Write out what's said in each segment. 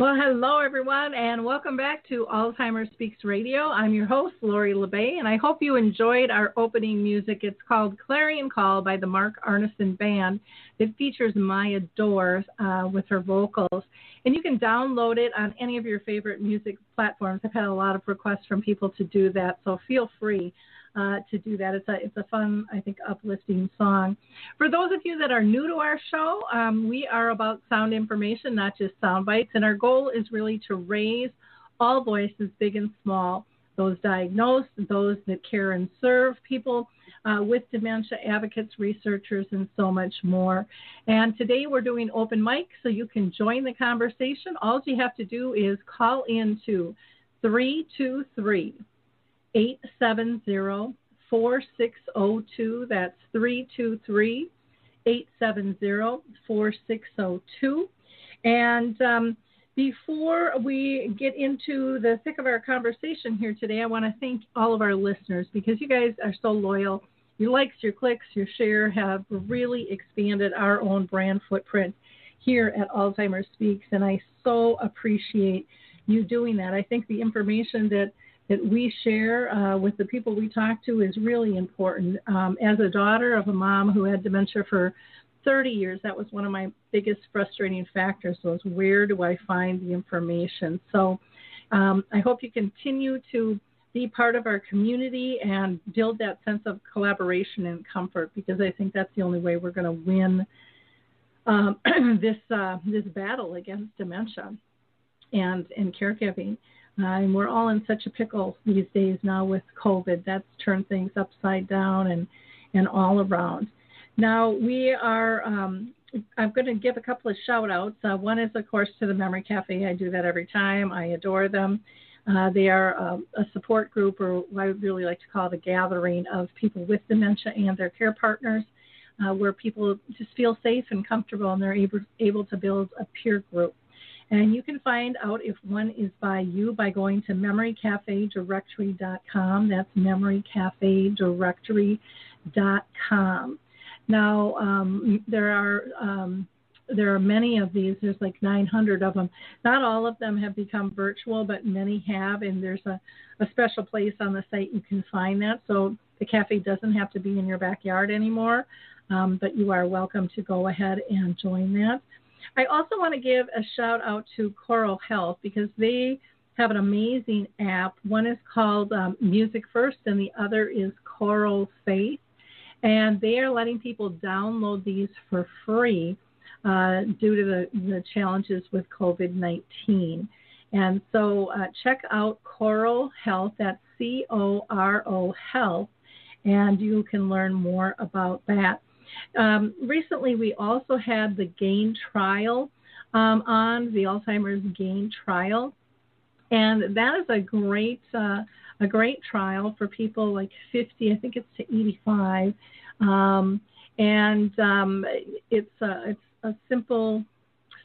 Well, hello everyone, and welcome back to Alzheimer's Speaks Radio. I'm your host, Lori La Bey, and I hope you enjoyed our opening music. It's called Clarion Call by the Mark Arneson Band. It features Maya Dore uh, with her vocals, and you can download it on any of your favorite music platforms. I've had a lot of requests from people to do that, so feel free uh, to do that. It's a it's a fun, I think, uplifting song. For those of you that are new to our show, um, we are about sound information, not just sound bites, and our goal is really to raise all voices, big and small, those diagnosed, those that care and serve people. Uh, with dementia advocates, researchers, and so much more. And today we're doing open mic, so you can join the conversation. All you have to do is call in to 323 870 4602. That's 323 870 4602. And um, before we get into the thick of our conversation here today, I want to thank all of our listeners because you guys are so loyal. Your likes, your clicks, your share have really expanded our own brand footprint here at Alzheimer's Speaks, and I so appreciate you doing that. I think the information that that we share uh, with the people we talk to is really important. Um, as a daughter of a mom who had dementia for 30 years, that was one of my biggest frustrating factors was where do I find the information? So um, I hope you continue to be part of our community and build that sense of collaboration and comfort because I think that's the only way we're going to win um, this uh, this battle against dementia and and caregiving. Uh, and we're all in such a pickle these days now with COVID. That's turned things upside down and, and all around. Now, we are, um, I'm going to give a couple of shout outs. Uh, one is, of course, to the Memory Cafe. I do that every time. I adore them. Uh, they are uh, a support group, or I would really like to call it a gathering of people with dementia and their care partners, uh, where people just feel safe and comfortable and they're able, able to build a peer group. And you can find out if one is by you by going to memorycafedirectory.com. That's memorycafedirectory.com. Now, um, there are um, there are many of these. There's like 900 of them. Not all of them have become virtual, but many have. And there's a, a special place on the site you can find that. So the cafe doesn't have to be in your backyard anymore, um, but you are welcome to go ahead and join that. I also want to give a shout out to Coro Health because they have an amazing app. One is called um, Music First, and the other is Coro Faith. And they are letting people download these for free uh, due to the, the, challenges with COVID 19. And so uh, check out Coro Health, that's C O R O Health, and you can learn more about that. Um, recently, we also had the GAIN trial um, on the Alzheimer's GAIN trial, and that is a great uh, a great trial for people like 50, I think it's to 85, um, and um, it's a, it's a simple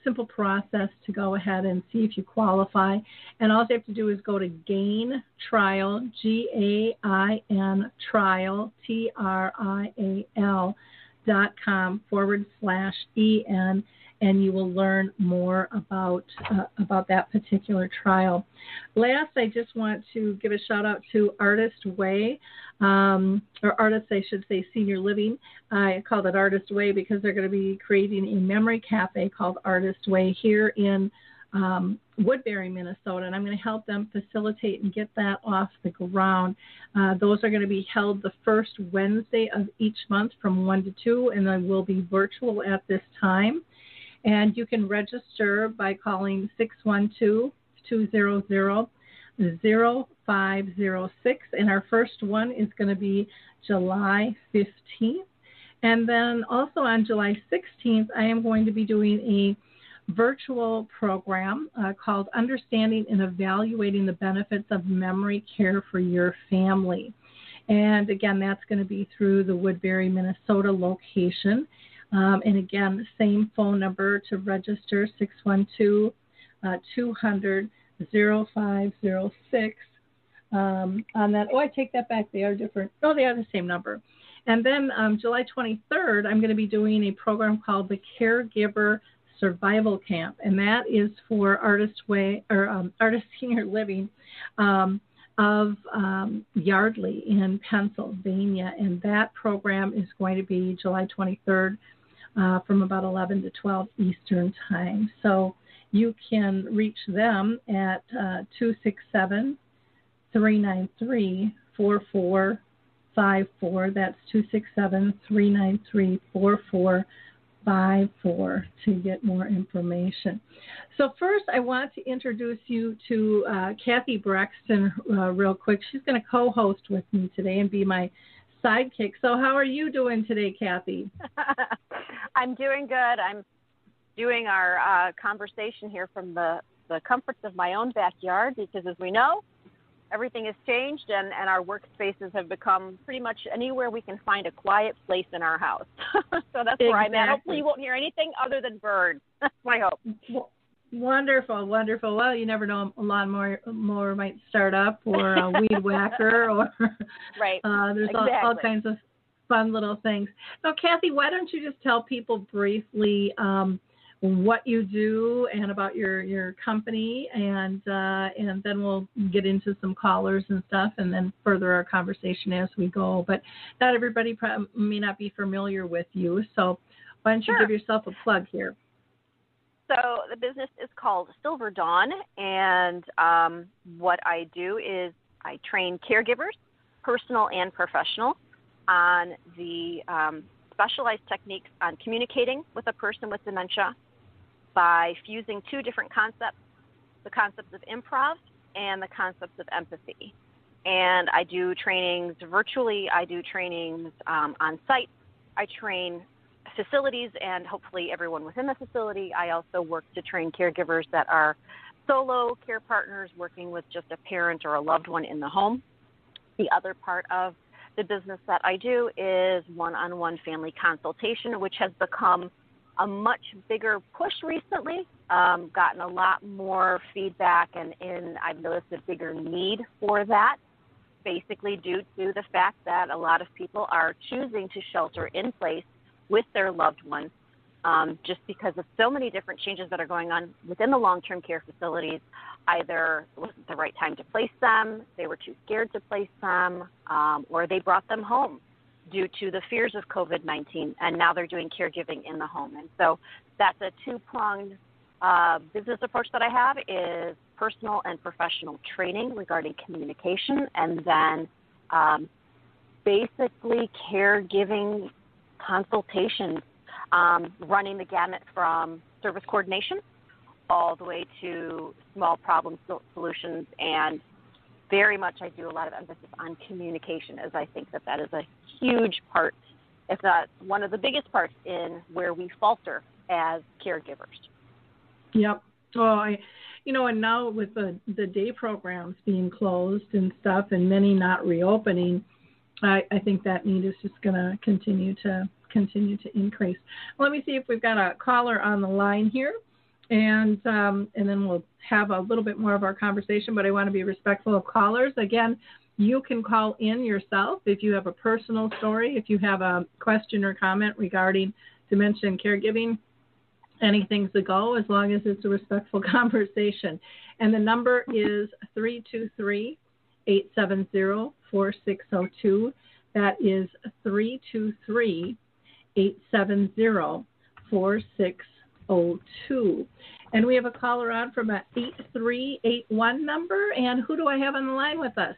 simple process to go ahead and see if you qualify. And all you have to do is go to Gain Trial, G A I N Trial, T R I A L dot com forward slash en and you will learn more about uh, about that particular trial. Last, I just want to give a shout out to Artist Way, um, or artists, I should say, Senior Living. I call it Artist Way because they're going to be creating a memory cafe called Artist Way here in um, Woodbury, Minnesota, and I'm going to help them facilitate and get that off the ground. Uh, those are going to be held the first Wednesday of each month from 1 to 2, and they will be virtual at this time. And you can register by calling 612 200 0506. And our first one is going to be July 15th. And then also on July 16th, I am going to be doing a virtual program uh, called Understanding and Evaluating the Benefits of Memory Care for Your Family. And again, that's going to be through the Woodbury, Minnesota location. Um, and again, same phone number to register 612 uh, 200 0506. Um, on that, oh, I take that back. They are different. Oh, they are the same number. And then um, July 23rd, I'm going to be doing a program called the Caregiver Survival Camp, and that is for artist way or um, artist senior living um, of um, Yardley in Pennsylvania, and that program is going to be July 23rd uh, from about 11 to 12 Eastern time. So you can reach them at uh, 267 393 4454. That's 267 393 4454 to get more information. So, first, I want to introduce you to uh, Kathy Braxton uh, real quick. She's going to co host with me today and be my sidekick. So, how are you doing today, Kathy? I'm doing good. I'm doing our uh, conversation here from the, the comforts of my own backyard because, as we know, everything has changed and, and our workspaces have become pretty much anywhere we can find a quiet place in our house. so that's exactly. where I'm at. Hopefully, you won't hear anything other than birds. That's my hope. Wonderful, wonderful. Well, you never know, a lawnmower mower might start up, or a weed whacker, or right. Uh, there's exactly. all, all kinds of fun little things. So, Kathy, why don't you just tell people briefly um, what you do and about your your company and uh, and then we'll get into some callers and stuff and then further our conversation as we go. But not everybody may not be familiar with you. So why don't you sure. give yourself a plug here? So the business is called silver dawn and um, what i do is i train caregivers personal and professional on the um, specialized techniques on communicating with a person with dementia by fusing two different concepts the concepts of improv and the concepts of empathy. And I do trainings virtually, I do trainings um, on site, I train facilities and hopefully everyone within the facility. I also work to train caregivers that are solo care partners working with just a parent or a loved one in the home. The other part of the business that I do is one on one family consultation, which has become a much bigger push recently. Um, gotten a lot more feedback, and in I've noticed a bigger need for that. Basically, due to the fact that a lot of people are choosing to shelter in place with their loved ones, um, just because of so many different changes that are going on within the long-term care facilities. Either it wasn't the right time to place them, they were too scared to place them, um, or they brought them home due to the fears of COVID 19, and now they're doing caregiving in the home. And so that's a two pronged uh, business approach that I have is personal and professional training regarding communication, and then um, basically caregiving consultations, um, running the gamut from service coordination all the way to small problem solutions and very much I do a lot of emphasis on communication as I think that that is a huge part, if not one of the biggest parts in where we falter as caregivers. Yep. So I, you know, and now with the the day programs being closed and stuff, and many not reopening, I, I think that need is just going to continue to continue to increase. Let me see if we've got a caller on the line here and um, and then we'll have a little bit more of our conversation. But I want to be respectful of callers. Again, you can call in yourself if you have a personal story, if you have a question or comment regarding dementia and caregiving. Anything's a go as long as it's a respectful conversation. And the number is 323 870 4602. That is 323 870 4602. And we have a caller on from a 8381 number. And who do I have on the line with us?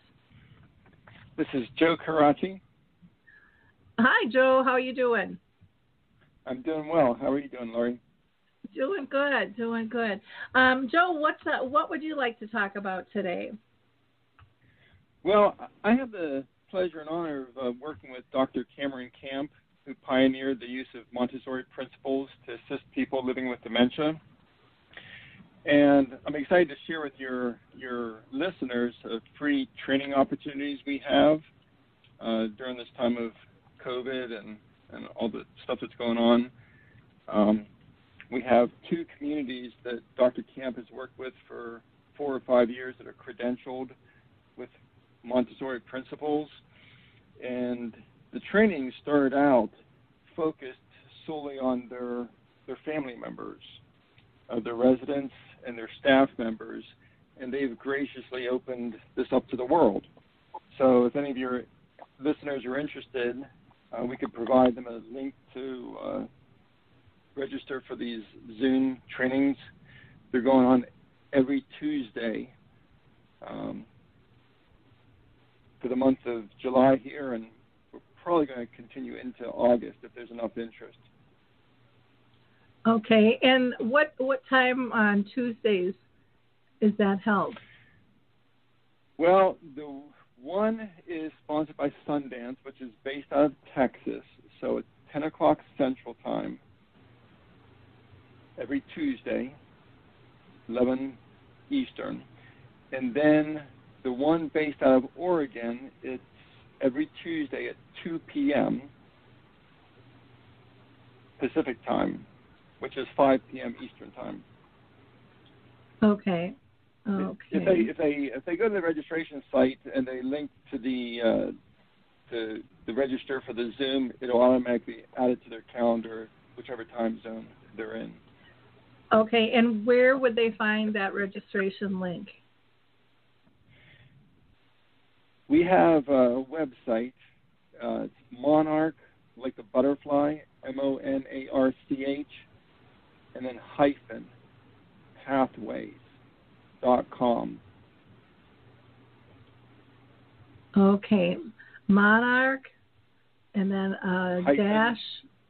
This is Joe Karachi. Hi, Joe. How are you doing? I'm doing well. How are you doing, Lori? Doing good. Doing good. Um, Joe, what's uh, what would you like to talk about today? Well, I have the pleasure and honor of uh, working with Dr. Cameron Camp, who pioneered the use of Montessori principles to assist people living with dementia. And I'm excited to share with your your listeners uh, free training opportunities we have uh, during this time of COVID and, and all the stuff that's going on. Um, we have two communities that Dr. Camp has worked with for four or five years that are credentialed with Montessori principles. And the training started out focused solely on their their family members, uh, their residents, and their staff members, and they've graciously opened this up to the world. So, if any of your listeners are interested, uh, we could provide them a link to uh, register for these Zoom trainings. They're going on every Tuesday um, for the month of July here, and we're probably going to continue into August if there's enough interest. Okay, and what what time on Tuesdays is that held? Well, the one is sponsored by Sundance, which is based out of Texas, so it's 10 o'clock Central Time every Tuesday, 11 Eastern, and then the one based out of Oregon, it's every Tuesday at 2 p.m. Pacific Time which is 5 p.m. Eastern time. Okay. Okay. If they if they if they go to the registration site and they link to the uh, to the register for the Zoom, it'll automatically add it to their calendar, whichever time zone they're in. Okay, and where would they find that registration link? We have a website. Uh, it's Monarch, like the butterfly, M O N A R C H and then hyphen pathways.com. Okay. Monarch and then uh, dash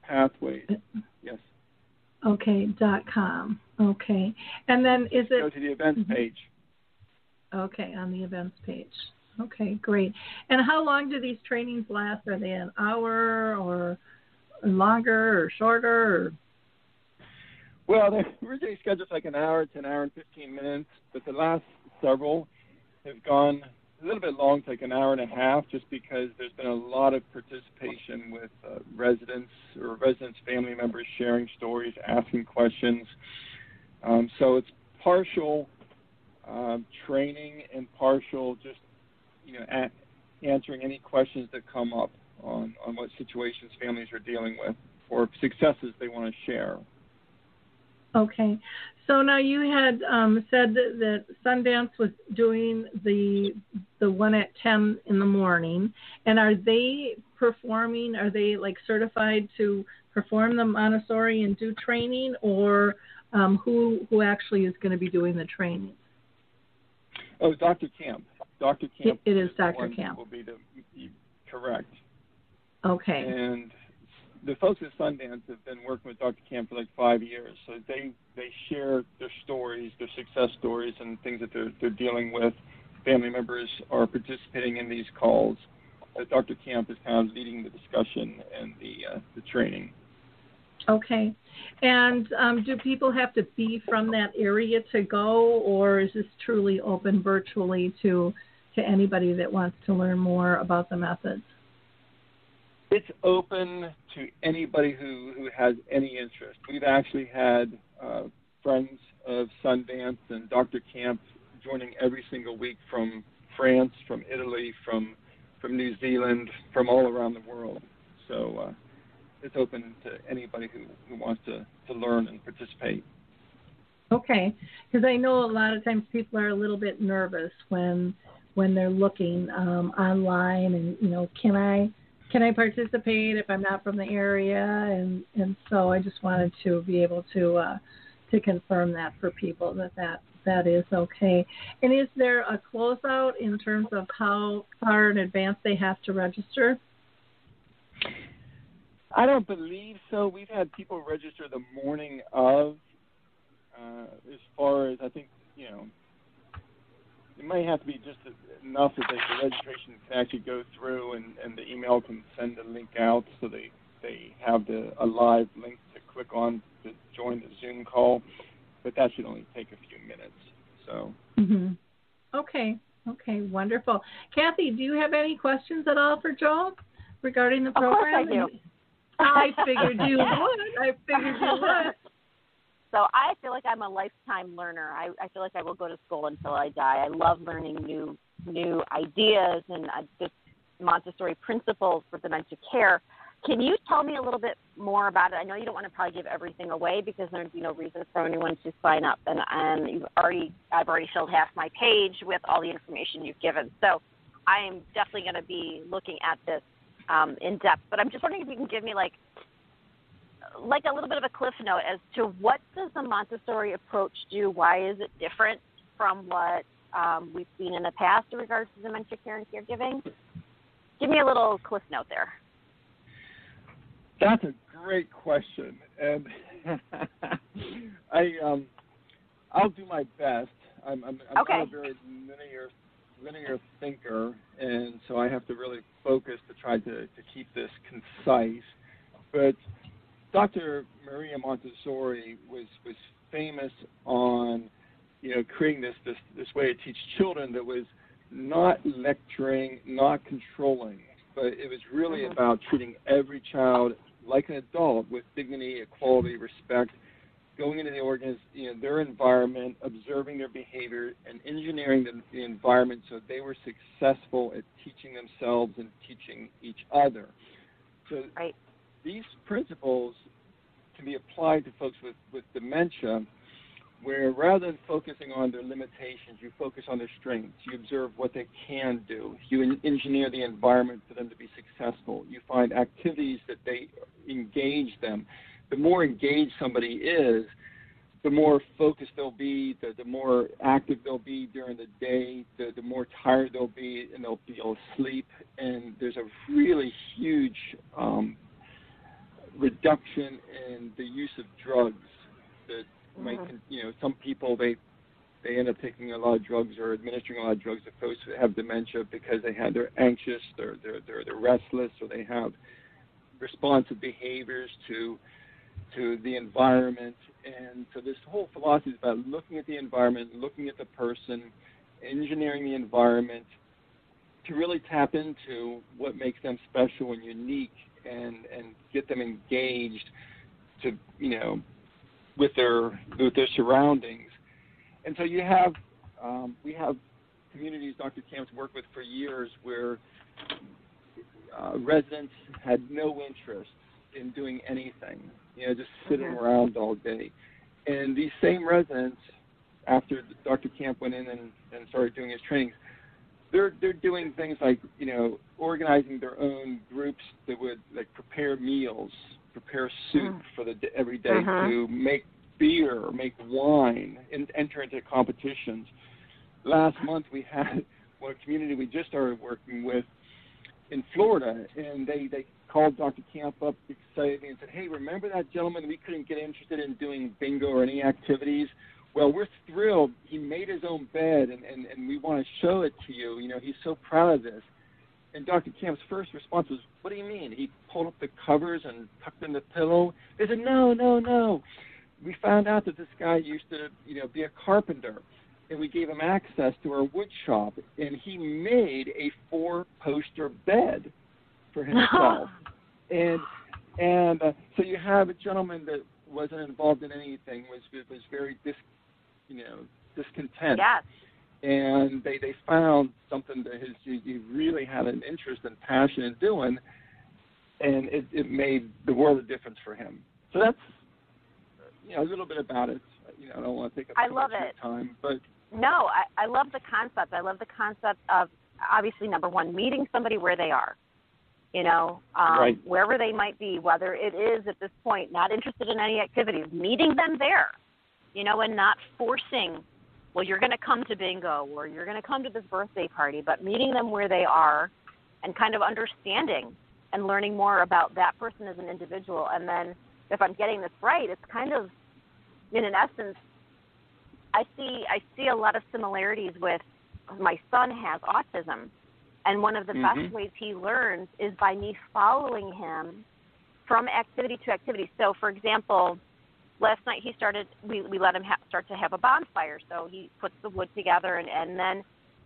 pathways. Yes. Okay, dot com. Okay. And then is it go to the events mm-hmm. page. Okay, on the events page. Okay, great. And how long do these trainings last? Are they an hour or longer or shorter or well, they originally scheduled like an hour to an hour and 15 minutes, but the last several have gone a little bit long, like an hour and a half, just because there's been a lot of participation with uh, residents or residents' family members sharing stories, asking questions. Um, so it's partial um, training and partial just you know a- answering any questions that come up on on what situations families are dealing with or successes they want to share. Okay. So now you had um, said that, that, Sundance was doing the the one at ten in the morning, and are they performing? Are they like certified to perform the Montessori and do training, or um, who who actually is going to be doing the training? Oh, Dr. Camp. Dr. Camp. it, it is, is Dr. Camp. Will be the correct. Okay. And the folks at Sundance have been working with Dr. Camp for like five years, so they they share their stories, their success stories, and things that they're they're dealing with. Family members are participating in these calls. Uh, Dr. Camp is kind of leading the discussion and the uh, the training. Okay, and um, do people have to be from that area to go, or is this truly open virtually to to anybody that wants to learn more about the methods? It's open to anybody who, who has any interest. We've actually had uh, friends of Sundance and Dr. Camp joining every single week from France, from Italy, from from New Zealand, from all around the world. So uh, it's open to anybody who, who wants to, to learn and participate. Okay, because I know a lot of times people are a little bit nervous when when they're looking um, online and you know can I can I participate if I'm not from the area? And and so I just wanted to be able to uh, to confirm that for people that that that is okay. And is there a closeout in terms of how far in advance they have to register? I don't believe so. We've had people register the morning of. Uh, as far as I think, you know, it might have to be just enough that they, the registration can actually go through, and, and the email can send a link out so they they have the a live link to click on to join the Zoom call. But that should only take a few minutes. So. Mm-hmm. Okay. Okay. Wonderful. Kathy, do you have any questions at all for Joel regarding the program? Of course I do. I figured you would. I figured you would. So I feel like I'm a lifetime learner. I, I feel like I will go to school until I die. I love learning new new ideas and uh, just Montessori principles for dementia care. Can you tell me a little bit more about it? I know you don't want to probably give everything away because there'd be no reason for anyone to sign up, and, and you've already I've already filled half my page with all the information you've given. So I am definitely going to be looking at this um, in depth. But I'm just wondering if you can give me like like a little bit of a cliff note as to what does the Montessori approach do? Why is it different from what um, we've seen in the past in regards to dementia care and caregiving? Give me a little cliff note there. That's a great question, and I um, I'll do my best. I'm, I'm, I'm okay. not a very linear linear thinker, and so I have to really focus to try to, to keep this concise. But Dr. Maria Montessori was was famous on you know creating this this this way to teach children that was not lecturing, not controlling, but it was really mm-hmm. about treating every child like an adult with dignity, equality, respect, going into the organ, you know, their environment, observing their behavior, and engineering the, the environment so they were successful at teaching themselves and teaching each other. So right. These principles can be applied to folks with, with dementia, where rather than focusing on their limitations, you focus on their strengths. You observe what they can do. You engineer the environment for them to be successful. You find activities that they engage them the more engaged somebody is, the more focused they'll be, the, the more active they'll be during the day, the, the more tired they'll be, and they'll be able to sleep. And there's a really huge um, reduction in the use of drugs that mm-hmm. might, you know, some people they they end up taking a lot of drugs or administering a lot of drugs to folks who have dementia because they have they're anxious, they're they're they're, they're restless, or they have responsive behaviors to to the environment. And so this whole philosophy is about looking at the environment, looking at the person, engineering the environment to really tap into what makes them special and unique and, and get them engaged to, you know, with their with their surroundings. And so you have um, we have communities Dr. Camp's worked with for years where uh, residents had no interest in doing anything you know, just sitting mm-hmm. around all day. And these same residents, after Dr. Camp went in and, and started doing his trainings, they're they're doing things like you know organizing their own groups that would like prepare meals, prepare soup mm. for the every day, uh-huh. to make beer, make wine, and enter into competitions. Last month we had one community we just started working with in Florida, and they they called Dr. Camp up excited and said, "Hey, remember that gentleman we couldn't get interested in doing bingo or any activities? Well, we're thrilled. He made his own bed, and and, and we want to show it to you. You know, he's so proud of this." And Dr. Camp's first response was, "What do you mean?" He pulled up the covers and tucked in the pillow. They said, "No, no, no." We found out that this guy used to, you know, be a carpenter and we gave him access to our wood shop, and he made a four-poster bed for himself. and and uh, so you have a gentleman that wasn't involved in anything, was was very dis, you know, discontent. Yes. And they they found something that his he really had an interest and passion in doing, and it it made the world of difference for him. So that's you know a little bit about it. You know, I don't want to take up I too love much it. time, but no, I, I love the concept. I love the concept of obviously number one, meeting somebody where they are. You know, um, right. wherever they might be, whether it is at this point not interested in any activities, meeting them there. You know, and not forcing well, you're going to come to bingo or you're going to come to this birthday party, but meeting them where they are and kind of understanding and learning more about that person as an individual. And then, if I'm getting this right, it's kind of, in an essence, I see I see a lot of similarities with my son has autism, and one of the mm-hmm. best ways he learns is by me following him from activity to activity. So, for example, last night he started. We we let him ha- start to have a bonfire. So he puts the wood together, and and then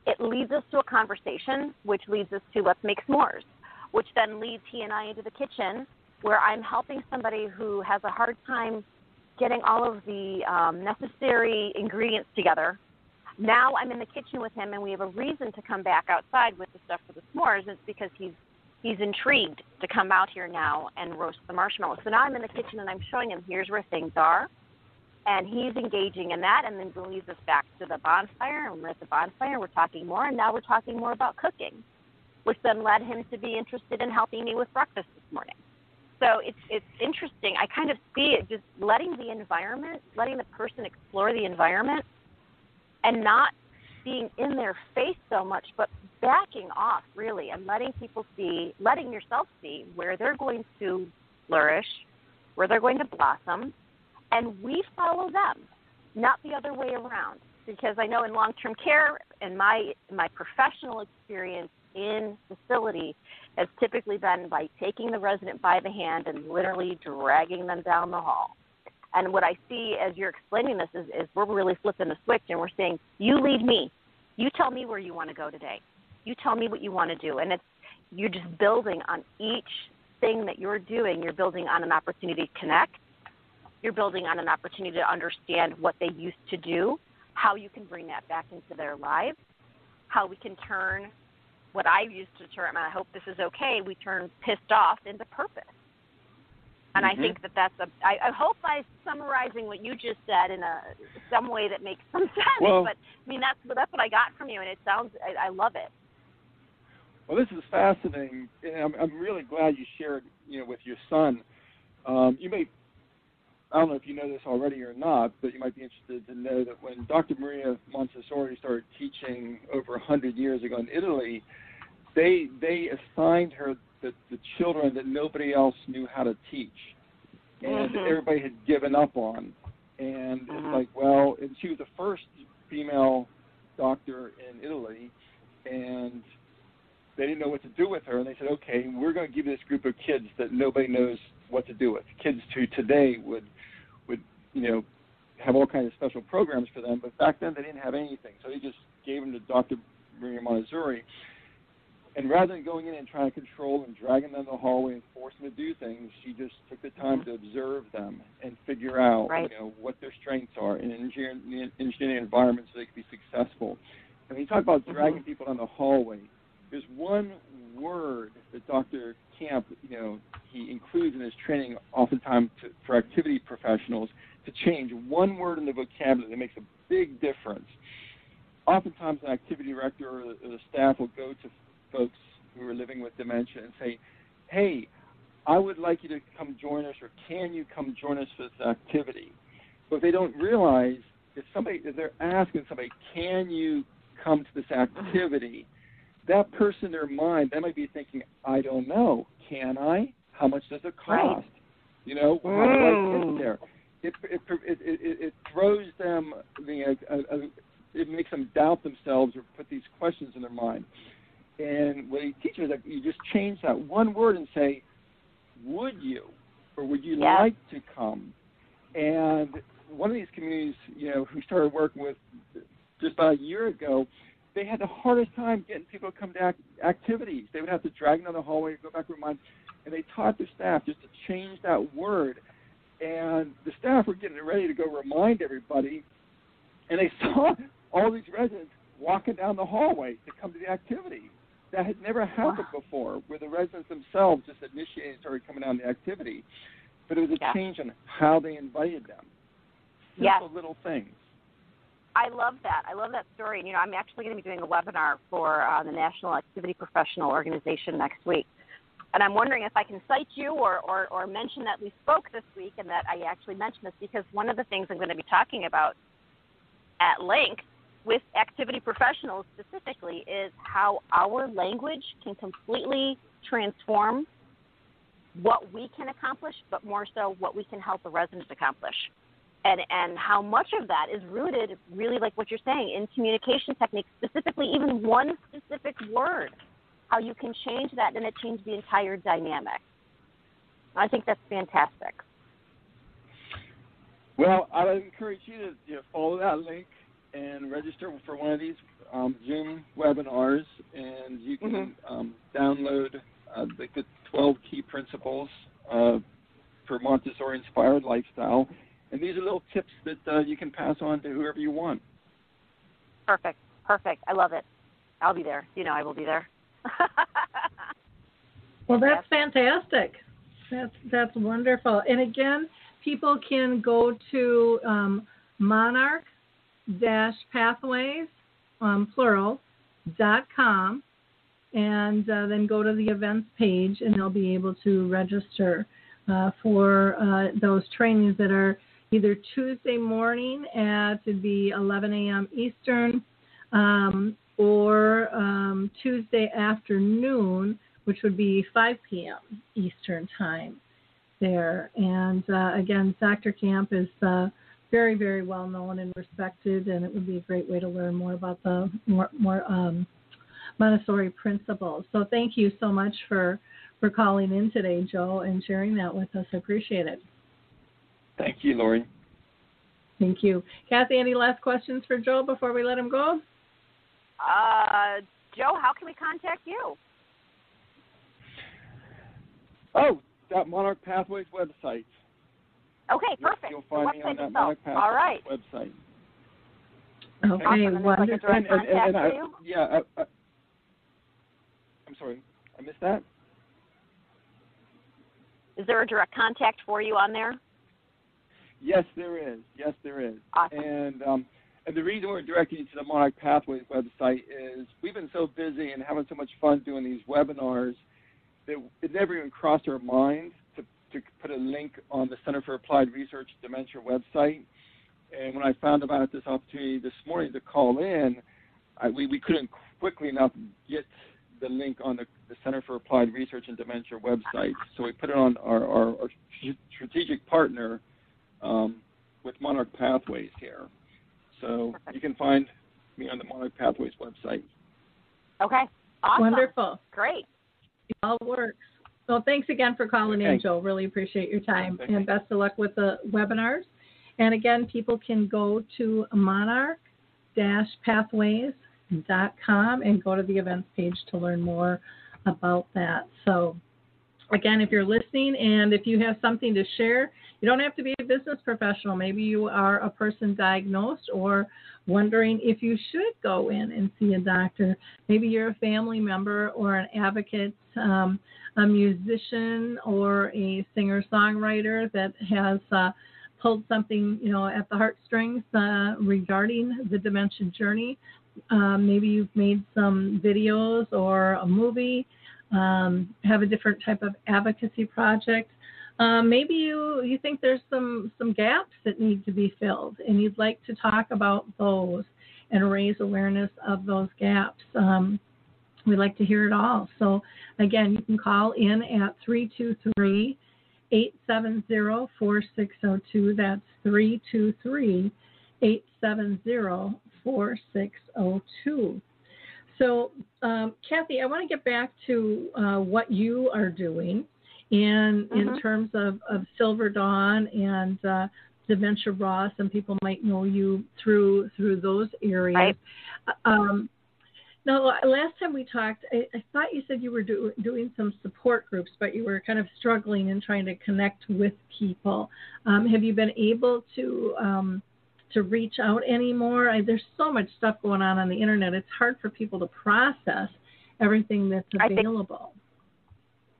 it leads us to a conversation, which leads us to let's make s'mores, which then leads he and I into the kitchen, where I'm helping somebody who has a hard time getting all of the um, necessary ingredients together. Now I'm in the kitchen with him, and we have a reason to come back outside with the stuff for the s'mores. It's because he's he's intrigued to come out here now and roast the marshmallows. So now I'm in the kitchen and I'm showing him here's where things are, and he's engaging in that, and then leads us back to the bonfire, and we're at the bonfire, we're talking more, and now we're talking more about cooking, which then led him to be interested in helping me with breakfast this morning. So it's it's interesting. I kind of see it just letting the environment, letting the person explore the environment, and not being in their face so much, but backing off really and letting people see, letting yourself see where they're going to flourish, where they're going to blossom, and we follow them, not the other way around. Because I know in long-term care, and my my professional experience in facility, has typically been by taking the resident by the hand and literally dragging them down the hall. And what I see as you're explaining this is, is we're really flipping the switch and we're saying, you lead me. You tell me where you want to go today. You tell me what you want to do. And it's you're just building on each thing that you're doing. You're building on an opportunity to connect. You're building on an opportunity to understand what they used to do, how you can bring that back into their lives, how we can turn what I used to term and I hope this is okay, we turn pissed off into purpose. And mm-hmm. I think that that's a. I, I hope by summarizing what you just said in a some way that makes some sense. Well, but I mean, that's that's what I got from you, and it sounds. I, I love it. Well, this is fascinating, and I'm, I'm really glad you shared, you know, with your son. Um, you may, I don't know if you know this already or not, but you might be interested to know that when Dr. Maria Montessori started teaching over hundred years ago in Italy, they they assigned her the, the children that nobody else knew how to teach, and Mhm. everybody had given up on. And Mhm. it's like, well, and she was the first female doctor in Italy, and they didn't know what to do with her, and they said, okay, we're going to give you this group of kids that nobody knows what to do with. Kids who today would would you know have all kinds of special programs for them, but back then they didn't have anything, so they just gave them to Dr. Maria Montessori. And rather than going in and trying to control and dragging them down the hallway and force them to do things, she just took the time to observe them and figure out, Right. you know, what their strengths are and engineer, engineer an environment so they can be successful. And when you talk about mm-hmm. dragging people down the hallway, there's one word that Dr. Camp, you know, he includes in his training oftentimes to, for activity professionals to change one word in the vocabulary that makes a big difference. Oftentimes, an activity director or the, or the staff will go to folks who are living with dementia and say, "Hey, I would like you to come join us, or can you come join us for this activity?" But they don't realize if somebody if they're asking somebody, "Can you come to this activity?" That person in their mind, they might be thinking, "I don't know. Can I? How much does it cost? Right. You know, how do I Mm. get there?" It it it, it, it throws them the uh, uh, it makes them doubt themselves or put these questions in their mind. And what he teaches is that you just change that one word and say, "Would you?" or "Would you Yeah. like to come?" And one of these communities, you know, who started working with just about a year ago, they had the hardest time getting people to come to act- activities. They would have to drag them down the hallway, to go back to remind, and they taught their staff just to change that word. And the staff were getting ready to go remind everybody, and they saw all these residents walking down the hallway to come to the activity. That had never happened before, where the residents themselves just initiated and started coming down the activity. But it was a Yeah. change on how they invited them. Simple Yes. little things. I love that. I love that story. And, you know, I'm actually going to be doing a webinar for uh, the National Activity Professional Organization next week. And I'm wondering if I can cite you or, or, or mention that we spoke this week and that I actually mentioned this because one of the things I'm going to be talking about at length with activity professionals specifically is how our language can completely transform what we can accomplish, but more so what we can help the residents accomplish. And, and how much of that is rooted, really like what you're saying, in communication techniques, specifically even one specific word, how you can change that and it changes the entire dynamic. I think that's fantastic. Well, I would encourage you to you know, follow that link and register for one of these um, Zoom webinars, and you can Mm-hmm. um, download uh, the, the 12 key principles uh, for Montessori-inspired lifestyle. And these are little tips that uh, you can pass on to whoever you want. Perfect. Perfect. I love it. I'll be there. You know I will be there. Well, that's fantastic. That's that's wonderful. And again, people can go to um, monarch pathways um, plural dot com and uh, then go to the events page and they'll be able to register uh, for uh, those trainings that are either Tuesday morning at be 11 a.m. Eastern um, or um, Tuesday afternoon, which would be 5 p.m. Eastern time there. And uh, again, Dr. Camp is uh, very, very well known and respected, and it would be a great way to learn more about the more, more um, Montessori principles. So thank you so much for for calling in today, Joe, and sharing that with us. I appreciate it. Thank you, Lori. Thank you. Kathy, any last questions for Joe before we let him go? uh, Joe, how can we contact you? Oh, that Monarch Pathways website. Okay, perfect. You'll The find me on that itself. Monarch Pathways All right. website. Okay, Awesome. And like wonderful. And, and, and, and I, contact uh, yeah, I, I, I'm sorry, I missed that. Is there a direct contact for you on there? Yes, there is. Yes, there is. Awesome. And um, and the reason we're directing you to the Monarch Pathways website is we've been so busy and having so much fun doing these webinars that it never even crossed our mind to to put a link on the Center for Applied Research Dementia website. And when I found about this opportunity this morning to call in, I, we we couldn't quickly enough get the link on the, the Center for Applied Research and Dementia website. So we put it on our, our, our strategic partner um, with Monarch Pathways here. So you can find me on the Monarch Pathways website. Okay. Awesome. Wonderful. Great. It all works. Well, thanks again for calling in, Okay. Joe. Really appreciate your time. Thank and best of luck with the webinars. And again, people can go to monarch-pathways.com and go to the events page to learn more about that. So, again, if you're listening and if you have something to share, you don't have to be a business professional. Maybe you are a person diagnosed or wondering if you should go in and see a doctor. Maybe you're a family member or an advocate, um, a musician or a singer songwriter that has uh, pulled something, you know, at the heartstrings uh, regarding the dementia journey. Um, maybe you've made some videos or a movie, um, have a different type of advocacy project. Um, maybe you, you think there's some, some gaps that need to be filled and you'd like to talk about those and raise awareness of those gaps. Um, we'd like to hear it all. So, again, you can call in at 323 870 4602. That's 323 870 4602. So, um, Kathy, I want to get back to uh, what you are doing in in Mhm. terms of, of Silver Dawn and uh, Dementia Raw. Some people might know you through through those areas. Right. Um, now, last time we talked, I, I thought you said you were do, doing some support groups, but you were kind of struggling and trying to connect with people. Um, have you been able to um, to reach out anymore? I, there's so much stuff going on on the internet; it's hard for people to process everything that's available.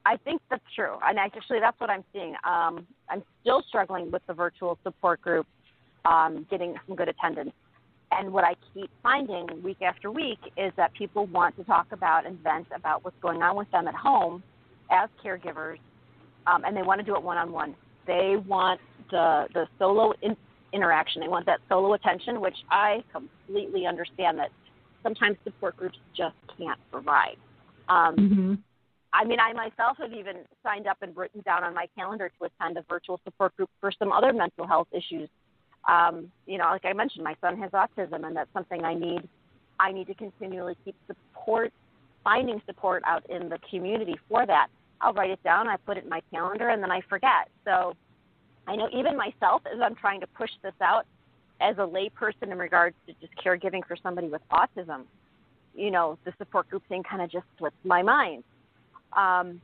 I think that's true, and actually, that's what I'm seeing. Um, I'm still struggling with the virtual support group, um, getting some good attendance. And what I keep finding week after week is that people want to talk about and vent about what's going on with them at home as caregivers, um, and they want to do it one on one. They want the the solo in, interaction. They want that solo attention, which I completely understand that sometimes support groups just can't provide. Um, Mm-hmm. I mean, I myself have even signed up and written down on my calendar to attend a virtual support group for some other mental health issues. Um, you know, like I mentioned, my son has autism, and that's something I need. I need to continually keep support, finding support out in the community for that. I'll write it down, I put it in my calendar, and then I forget. So I know even myself, as I'm trying to push this out as a layperson in regards to just caregiving for somebody with autism, you know, the support group thing kind of just slips my mind. Um,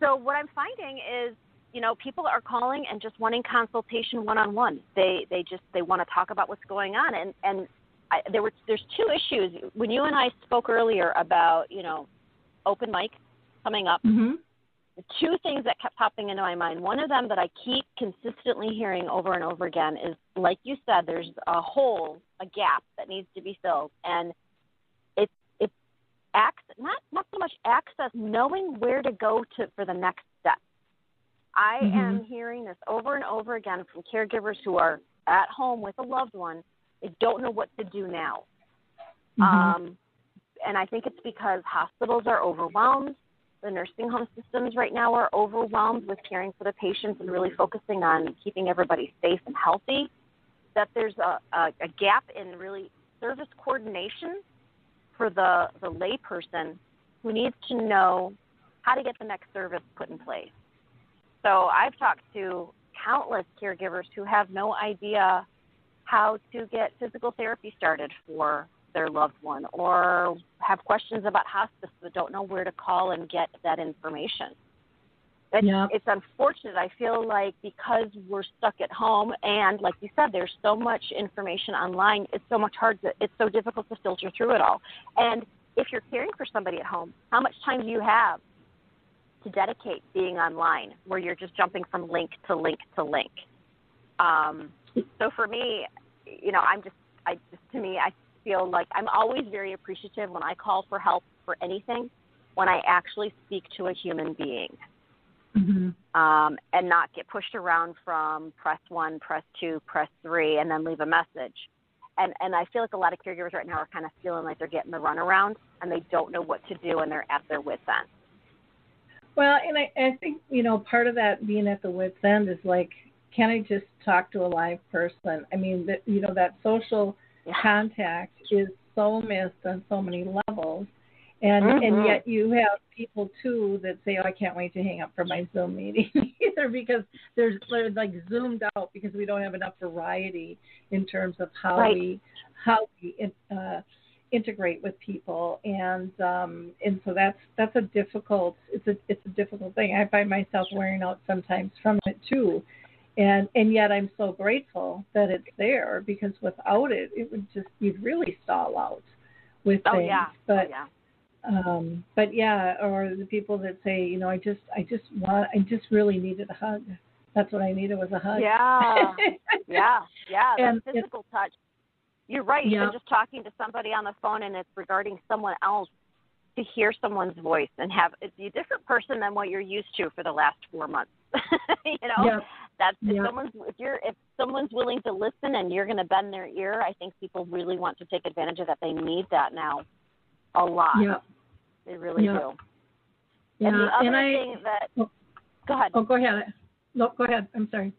so what I'm finding is, you know, people are calling and just wanting consultation one on one. They they just they want to talk about what's going on, and and I, there were there's two issues when you and I spoke earlier about you know open mic coming up. Mm-hmm. Two things that kept popping into my mind. One of them that I keep consistently hearing over and over again is, like you said, there's a hole, a gap that needs to be filled, and access, not not so much access, knowing where to go to for the next step. I Mhm. am hearing this over and over again from caregivers who are at home with a loved one. They don't know what to do now. Mhm. Um, and I think it's because hospitals are overwhelmed. The nursing home systems right now are overwhelmed with caring for the patients and really focusing on keeping everybody safe and healthy. That there's a, a, a gap in really service coordination for the, the layperson who needs to know how to get the next service put in place. So I've talked to countless caregivers who have no idea how to get physical therapy started for their loved one or have questions about hospice but don't know where to call and get that information. It's, Yep. it's unfortunate. I feel like because we're stuck at home and like you said, there's so much information online, it's so much hard to, it's so difficult to filter through it all. And if you're caring for somebody at home, how much time do you have to dedicate being online where you're just jumping from link to link to link? Um, so for me, you know, I'm just, I just, to me, I feel like I'm always very appreciative when I call for help for anything when I actually speak to a human being Mhm. um, and not get pushed around from press one, press two, press three, and then leave a message. And and I feel like a lot of caregivers right now are kind of feeling like they're getting the runaround and they don't know what to do and they're at their wits end. Well, and I, I think you know part of that being at the wits end is like, can I just talk to a live person? I mean, that you know that social Yeah. contact is so missed on so many levels, and and Mhm. yet you have people too that say, oh, I can't wait to hang up from my Zoom meeting either because there's they're like zoomed out because we don't have enough variety in terms of how Right. we how we uh, integrate with people and um and so that's that's a difficult it's a it's a difficult thing i find myself wearing out sometimes from it too and and yet i'm so grateful that it's there because without it it would just you'd really stall out with Oh things yeah. but oh, yeah. Um but yeah or the people that say you know i just i just want i just really needed a hug that's what i needed was a hug Yeah. Yeah, yeah, the And physical touch. You're right. Yeah. Even just talking to somebody on the phone and it's regarding someone else to hear someone's voice and have it's a different person than what you're used to for the last four months. you know, Yep. that's if Yep. someone's if you're if someone's willing to listen and you're going to bend their ear, I think people really want to take advantage of that. They need that now, a lot. yeah They really Yeah. do. yeah and the other I thing that Oh. go ahead. oh go ahead no go ahead i'm sorry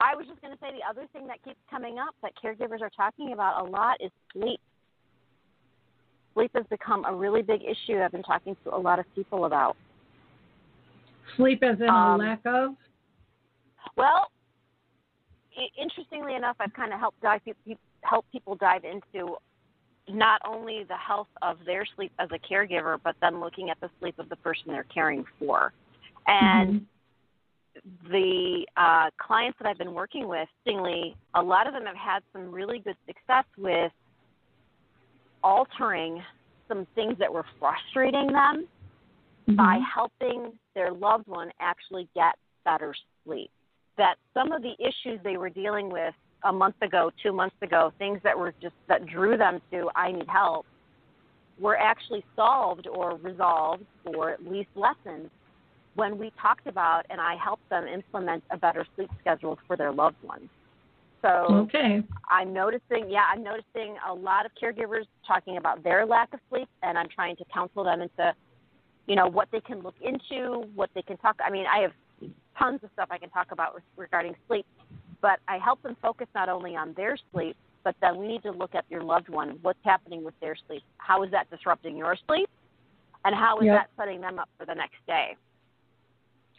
I was just going to say the other thing that keeps coming up that caregivers are talking about a lot is sleep. Sleep has become a really big issue. I've been talking to a lot of people about. sleep as in Um, a lack of Well, interestingly enough, I've kind of helped dive help people dive into not only the health of their sleep as a caregiver, but then looking at the sleep of the person they're caring for. And Mhm. the uh, clients that I've been working with, interestingly, a lot of them have had some really good success with altering some things that were frustrating them by Mhm. helping their loved one actually get better sleep. That some of the issues they were dealing with a month ago, two months ago, things that were just that drew them to I need help, were actually solved or resolved or at least lessened when we talked about and I helped them implement a better sleep schedule for their loved ones. So Okay. I'm noticing, yeah, I'm noticing a lot of caregivers talking about their lack of sleep, and I'm trying to counsel them into, you know, what they can look into, what they can talk. I mean, I have tons of stuff I can talk about regarding sleep, but I help them focus not only on their sleep, but then we need to look at your loved one. What's happening with their sleep? How is that disrupting your sleep? And how is Yep. that setting them up for the next day?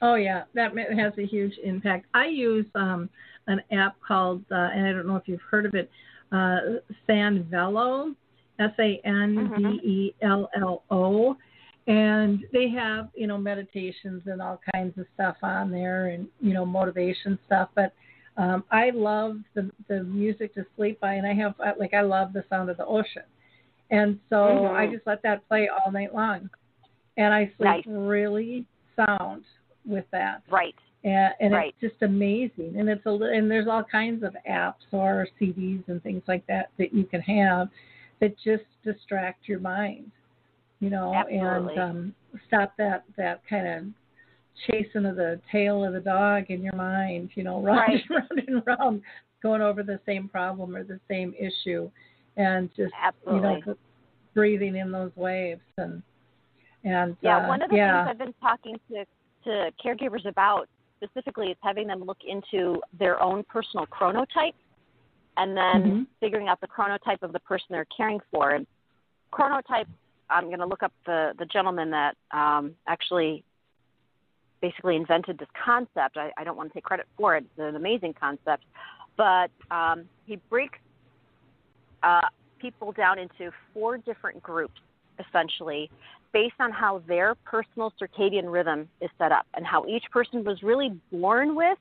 Oh yeah, that has a huge impact. I use um, an app called, uh, and I don't know if you've heard of it, uh, Sanvello, S A N V E L L O, and they have you know meditations and all kinds of stuff on there, and you know motivation stuff. But um, I love the the music to sleep by, and I have like I love the sound of the ocean, and so Mhm. I just let that play all night long, and I Nice. sleep really sound with that Right. and, and Right. it's just amazing. And it's a and there's all kinds of apps or CDs and things like that that you can have that just distract your mind, you know, Absolutely. and um, stop that that kind of chasing of the tail of the dog in your mind, you know, round Right. and round and round, going over the same problem or the same issue, and just Absolutely. you know breathing in those waves and and Yeah, uh, one of the yeah. things I've been talking to, to caregivers about specifically is having them look into their own personal chronotype and then Mhm. figuring out the chronotype of the person they're caring for. And chronotype, I'm going to look up the, the gentleman that um, actually basically invented this concept. I, I don't want to take credit for it, it's an amazing concept. But um, he breaks uh, people down into four different groups, essentially, based on how their personal circadian rhythm is set up and how each person was really born with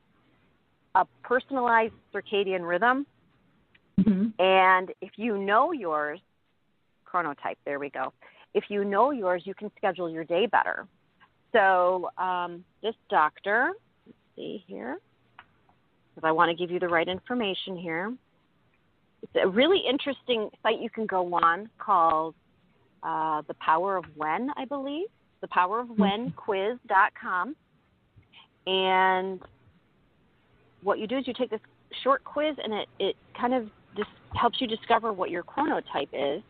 a personalized circadian rhythm. Mhm. And if you know yours, chronotype, there we go. If you know yours, you can schedule your day better. So um, this doctor, let's see here, because I want to give you the right information here. It's a really interesting site you can go on called uh, The Power of When, I believe. The Power of When quiz.com. And what you do is you take this short quiz and it, it kind of just helps you discover what your chronotype is.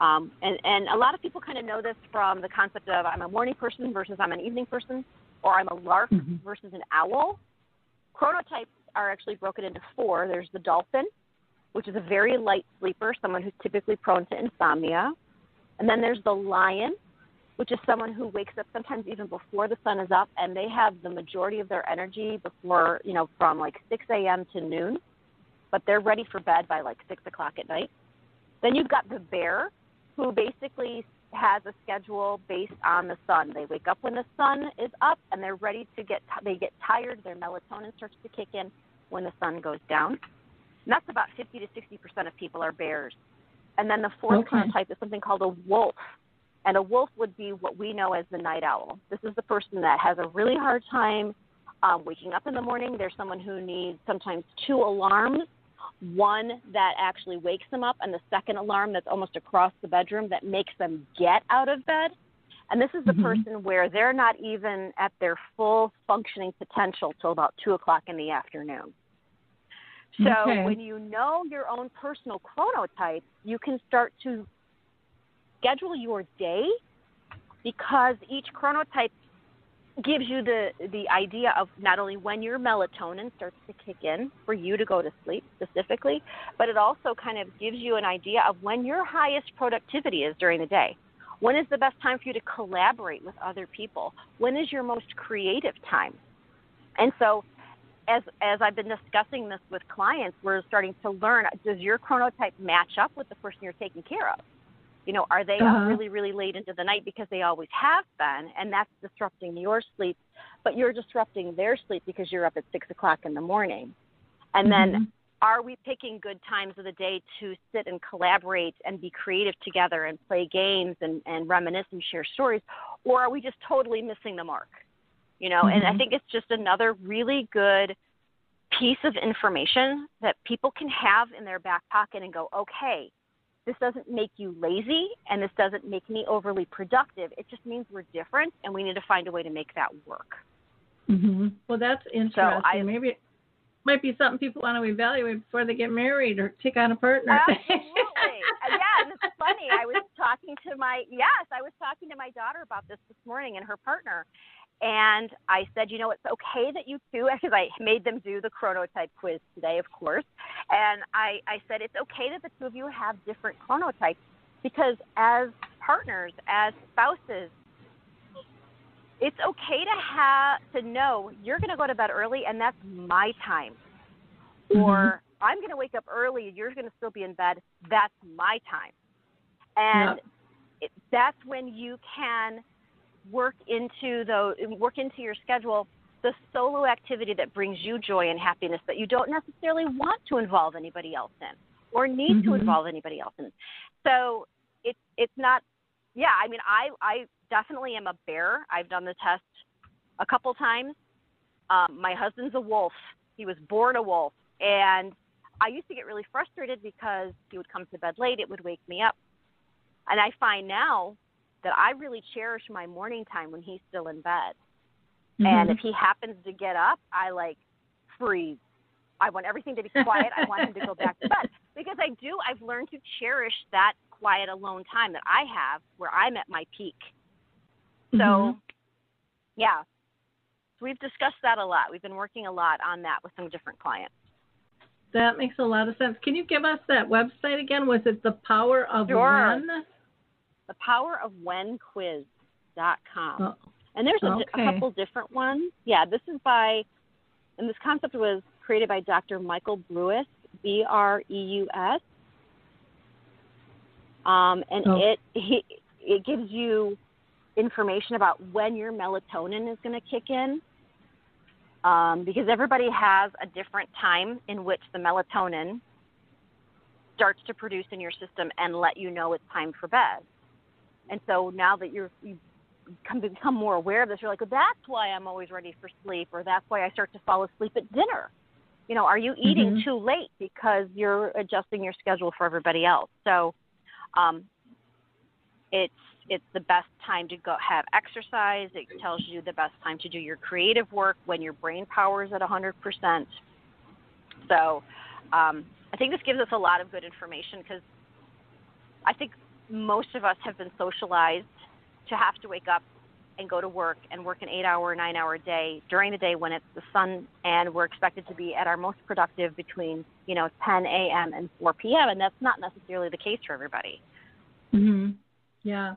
Um, and, and a lot of people kind of know this from the concept of I'm a morning person versus I'm an evening person, or I'm a lark Mhm. versus an owl. Chronotypes are actually broken into four. There's the dolphin, which is a very light sleeper, someone who's typically prone to insomnia. And then there's the lion, which is someone who wakes up sometimes even before the sun is up, and they have the majority of their energy before, you know, from like 6 a.m. to noon, but they're ready for bed by like 6 o'clock at night. Then you've got the bear, who basically has a schedule based on the sun. They wake up when the sun is up, and they're ready to get. They get tired. Their melatonin starts to kick in when the sun goes down. And that's about 50 to 60 percent of people are bears. And then the fourth Okay. chronotype is something called a wolf. And a wolf would be what we know as the night owl. This is the person that has a really hard time um, waking up in the morning. There's someone who needs sometimes two alarms one that actually wakes them up, and the second alarm that's almost across the bedroom that makes them get out of bed. And this is the Mhm. person where they're not even at their full functioning potential till about two o'clock in the afternoon. So Okay. when you know your own personal chronotype, you can start to schedule your day because each chronotype gives you the the idea of not only when your melatonin starts to kick in for you to go to sleep specifically, but it also kind of gives you an idea of when your highest productivity is during the day. When is the best time for you to collaborate with other people? When is your most creative time? And so as as I've been discussing this with clients, we're starting to learn does your chronotype match up with the person you're taking care of? You know, are they Uh-huh. really, really late into the night because they always have been, and that's disrupting your sleep, but you're disrupting their sleep because you're up at six o'clock in the morning. And then, Mhm. are we picking good times of the day to sit and collaborate and be creative together and play games and, and reminisce and share stories, or are we just totally missing the mark? You know, and I Mhm. think it's just another really good piece of information that people can have in their back pocket and go, okay, this doesn't make you lazy and this doesn't make me overly productive. It just means we're different and we need to find a way to make that work. hmm Well, that's interesting. I- maybe might be something people want to evaluate before they get married or take on a partner. Absolutely. Uh, yeah, and it's funny. I was talking to my yes, I was talking to my daughter about this this morning and her partner, and I said, you know, it's okay that you two, because I made them do the chronotype quiz today, of course, and I I said it's okay that the two of you have different chronotypes because as partners, as spouses, it's okay to have to know you're going to go to bed early and that's my time. Mm-hmm. or i'm going to wake up early you're going to still be in bed that's my time. And it, that's when you can work into the work into your schedule the solo activity that brings you joy and happiness that you don't necessarily want to involve anybody else in or need to Mhm. involve anybody else in. So it's it's not yeah i mean i i definitely am a bear. I've done the test a couple times. Um my husband's a wolf. He was born a wolf. And i used to get really frustrated because he would come to bed late. It would wake me up. And i find now that i really cherish my morning time when he's still in bed and Mhm. if he happens to get up i like freeze i want everything to be quiet i want him to go back to bed because i do i've learned to cherish that quiet alone time that i have where i'm at my peak so Mhm. yeah so we've discussed that a lot we've been working a lot on that with some different clients that makes a lot of sense. Can you give us that website again? Was it the Power of Sure. One? The power of when quiz.com Oh, and there's a, okay. a couple different ones yeah this is by and this concept was created by dr michael Breus b-r-e-u-s um, and Oh. it he, it gives you information about when your melatonin is going to kick in um, because everybody has a different time in which the melatonin starts to produce in your system and let you know it's time for bed. And so now that you're you come become more aware of this, you're like, well, that's why I'm always ready for sleep, or that's why I start to fall asleep at dinner. You know, are you eating Mhm. too late because you're adjusting your schedule for everybody else? So, um, it's it's the best time to go have exercise. It tells you the best time to do your creative work when your brain power is at 100%. So, um, I think this gives us a lot of good information because I think most of us have been socialized to have to wake up and go to work and work an eight hour, nine hour day during the day when it's the sun and we're expected to be at our most productive between, you know, 10 a.m. and 4 p.m. And that's not necessarily the case for everybody. Mhm. Yeah.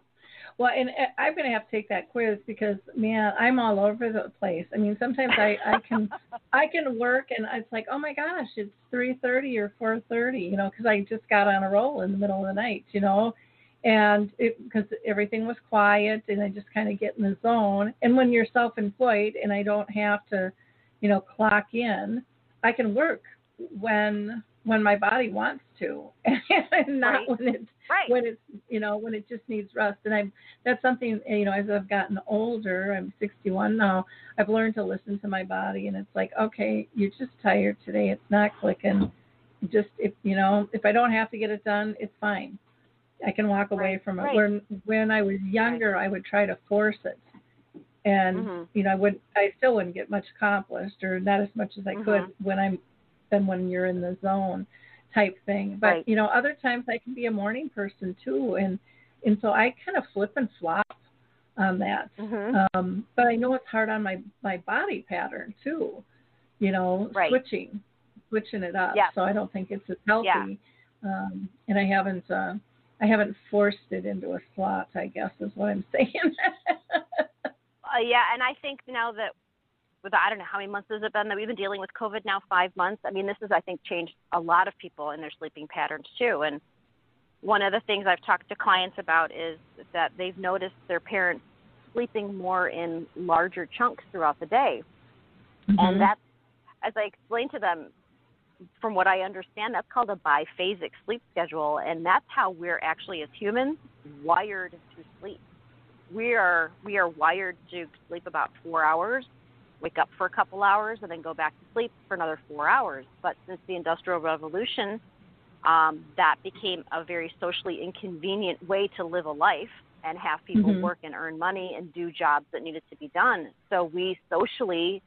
Well, and uh, I'm going to have to take that quiz because man, I'm all over the place. I mean, sometimes I I can I can work and it's like, oh my gosh, it's 3:30 or 4:30, you know, because I just got on a roll in the middle of the night, you know, and it because everything was quiet and I just kind of get in the zone. And when you're self-employed and I don't have to, you know, clock in, I can work when when my body wants to, and not Right. when it's Right. when it's you know when it just needs rest and i'm that's something you know as i've gotten older i'm 61 now i've learned to listen to my body and it's like okay you're just tired today it's not clicking just if you know if i don't have to get it done it's fine i can walk away Right, from it right. when when i was younger i would try to force it and Mhm. you know i would i still wouldn't get much accomplished or not as much as i could Mhm. when i'm than when you're in the zone type thing but Right. you know other times i can be a morning person too and and so i kind of flip and flop on that Mhm. um but i know it's hard on my my body pattern too you know switching switching it up Yeah. so i don't think it's as healthy um and i haven't uh i haven't forced it into a slot i guess is what i'm saying Uh, yeah, and I think now that with I don't know how many months has it been that we've been dealing with COVID now five months. I mean, this has I think changed a lot of people in their sleeping patterns too. And one of the things I've talked to clients about is that they've noticed their parents sleeping more in larger chunks throughout the day, Mhm. and that's as I explained to them. From what I understand, that's called a biphasic sleep schedule, and that's how we're actually as humans wired to sleep we are we are wired to sleep about four hours, wake up for a couple hours, and then go back to sleep for another four hours. But since the Industrial Revolution, um, that became a very socially inconvenient way to live a life and have people Mhm. work and earn money and do jobs that needed to be done. So we socially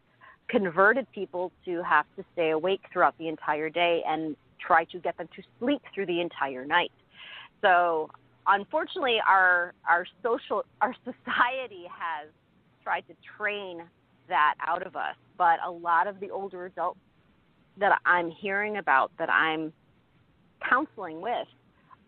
converted people to have to stay awake throughout the entire day and try to get them to sleep through the entire night. So unfortunately our our social our society has tried to train that out of us. But a lot of the older adults that I'm hearing about that I'm counseling with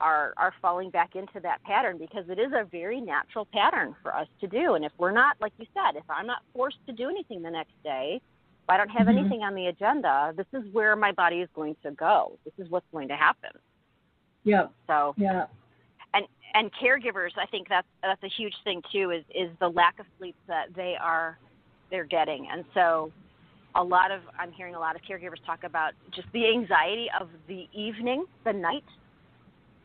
are are falling back into that pattern because it is a very natural pattern for us to do. And if we're not, like you said, if I'm not forced to do anything the next day, if I don't have Mhm. anything on the agenda, this is where my body is going to go. This is what's going to happen. Yep. So Yeah. and and caregivers, I think that's that's a huge thing too. Is is the lack of sleep that they are they're getting, and so a lot of I'm hearing a lot of caregivers talk about just the anxiety of the evening, the night,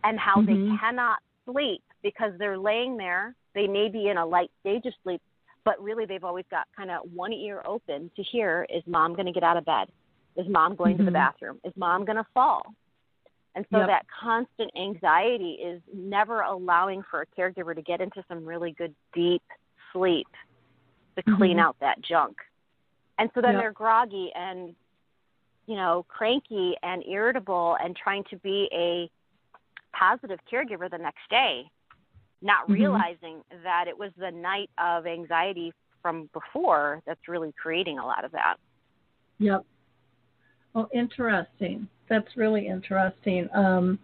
and how they Mhm. cannot sleep because they're laying there. They may be in a light stage of sleep, but really they've always got kind of one ear open to hear: Is mom going to get out of bed? Is mom going to the Mhm. bathroom? Is mom going to fall? And so Yep. that constant anxiety is never allowing for a caregiver to get into some really good deep sleep to clean Mhm. out that junk. And so then Yep. they're groggy and you know, cranky and irritable and trying to be a positive caregiver the next day, not Mhm. realizing that it was the night of anxiety from before that's really creating a lot of that. Yep. Oh, interesting. That's really interesting. Um,